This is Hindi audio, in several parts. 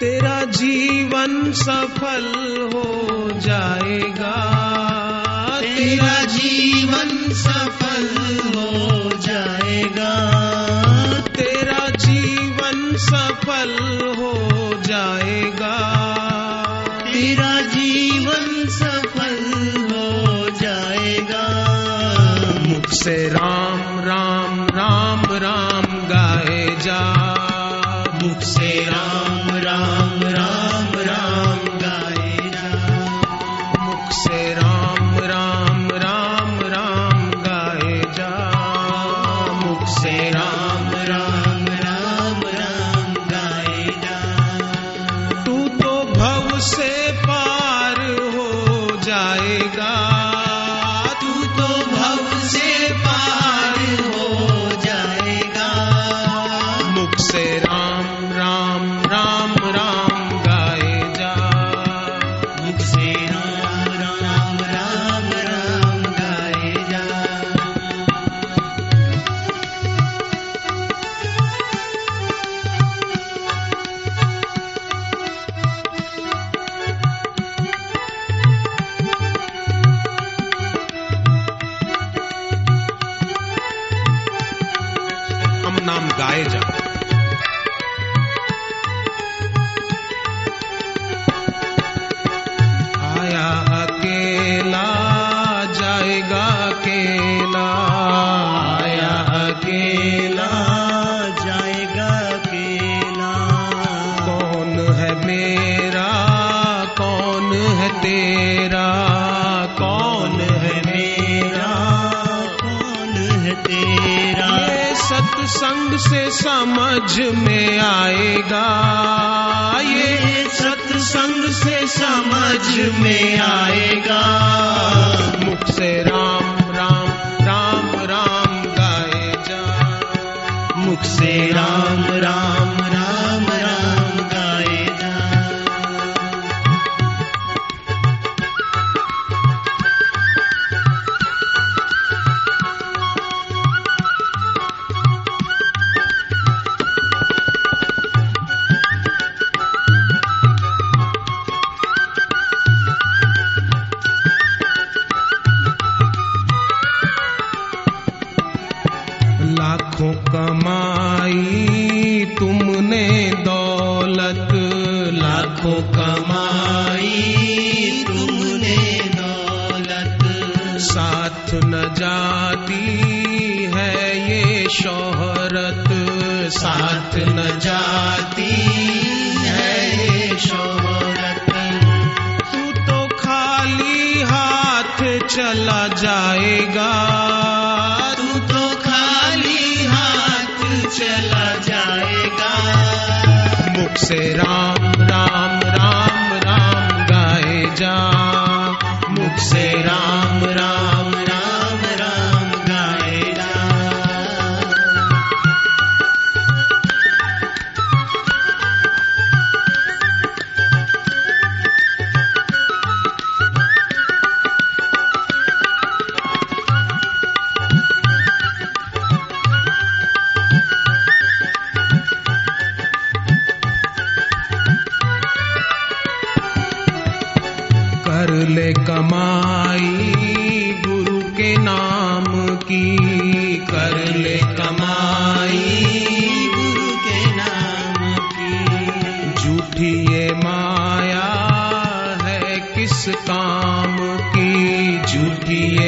तेरा जीवन सफल हो जाएगा। तेरा जीवन सफल हो जाएगा। तेरा जीवन सफल हो जाएगा। तेरा जीवन सफल हो जाएगा। मुख से राम राम राम राम गाए जा। मुख से राम राम राम नाम गाए जा आया अकेला जाएगा अकेला। आया अकेला सत्संग से समझ में आएगा ये। सत्संग से समझ में आएगा। मुख से राम राम लाखों कमाई तुमने दौलत, लाखों कमाई तुमने दौलत। साथ न जाती है ये शोहरत, साथ न जाती है ये शोहरत। तू तो खाली हाथ चला जाएगा से राम राम राम राम गाए जा। मुख से राम राम कर ले कमाई, गुरु के नाम की। कर ले कमाई, गुरु के नाम की। झूठी ये माया है किस काम की? झूठी ये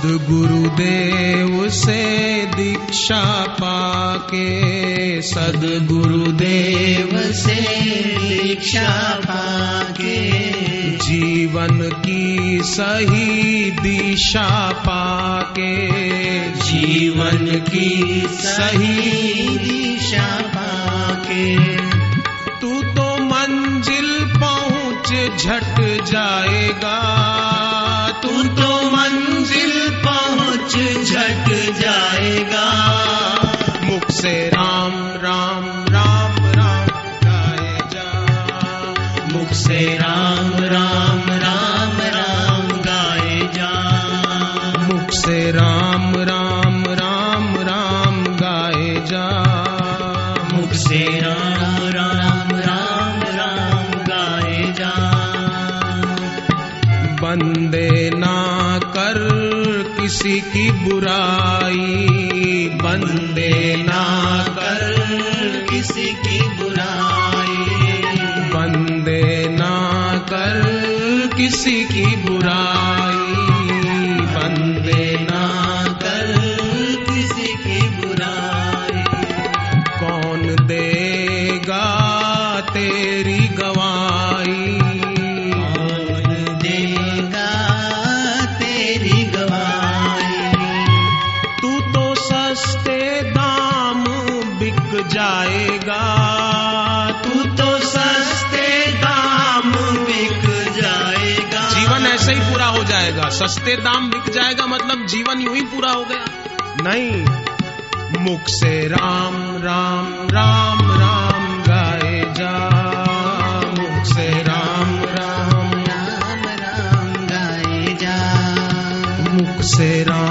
सदगुरुदेव से दीक्षा पाके सदगुरुदेव से दीक्षा पाके। जीवन की सही दिशा पाके, जीवन की सही दिशा पाके। तू तो मंजिल पहुँच, झट जाएगा। से राम राम राम राम गाए जा। मुख से राम राम राम राम गाए जा। मुख से राम राम राम राम गाए जा। मुख से राम राम राम राम गाए जा। बंदे किसी की बुराई बंदे ना कर। किसी की बुराई। बंदे ना कर। किसी की बुराई जाएगा। तू तो सस्ते दाम बिक जाएगा। जीवन ऐसे ही पूरा हो जाएगा। सस्ते दाम बिक जाएगा मतलब जीवन यूँ ही पूरा हो गया। नहीं मुख से राम राम राम राम गाए जा। मुख से राम राम राम राम गाए जा। मुख से राम। राम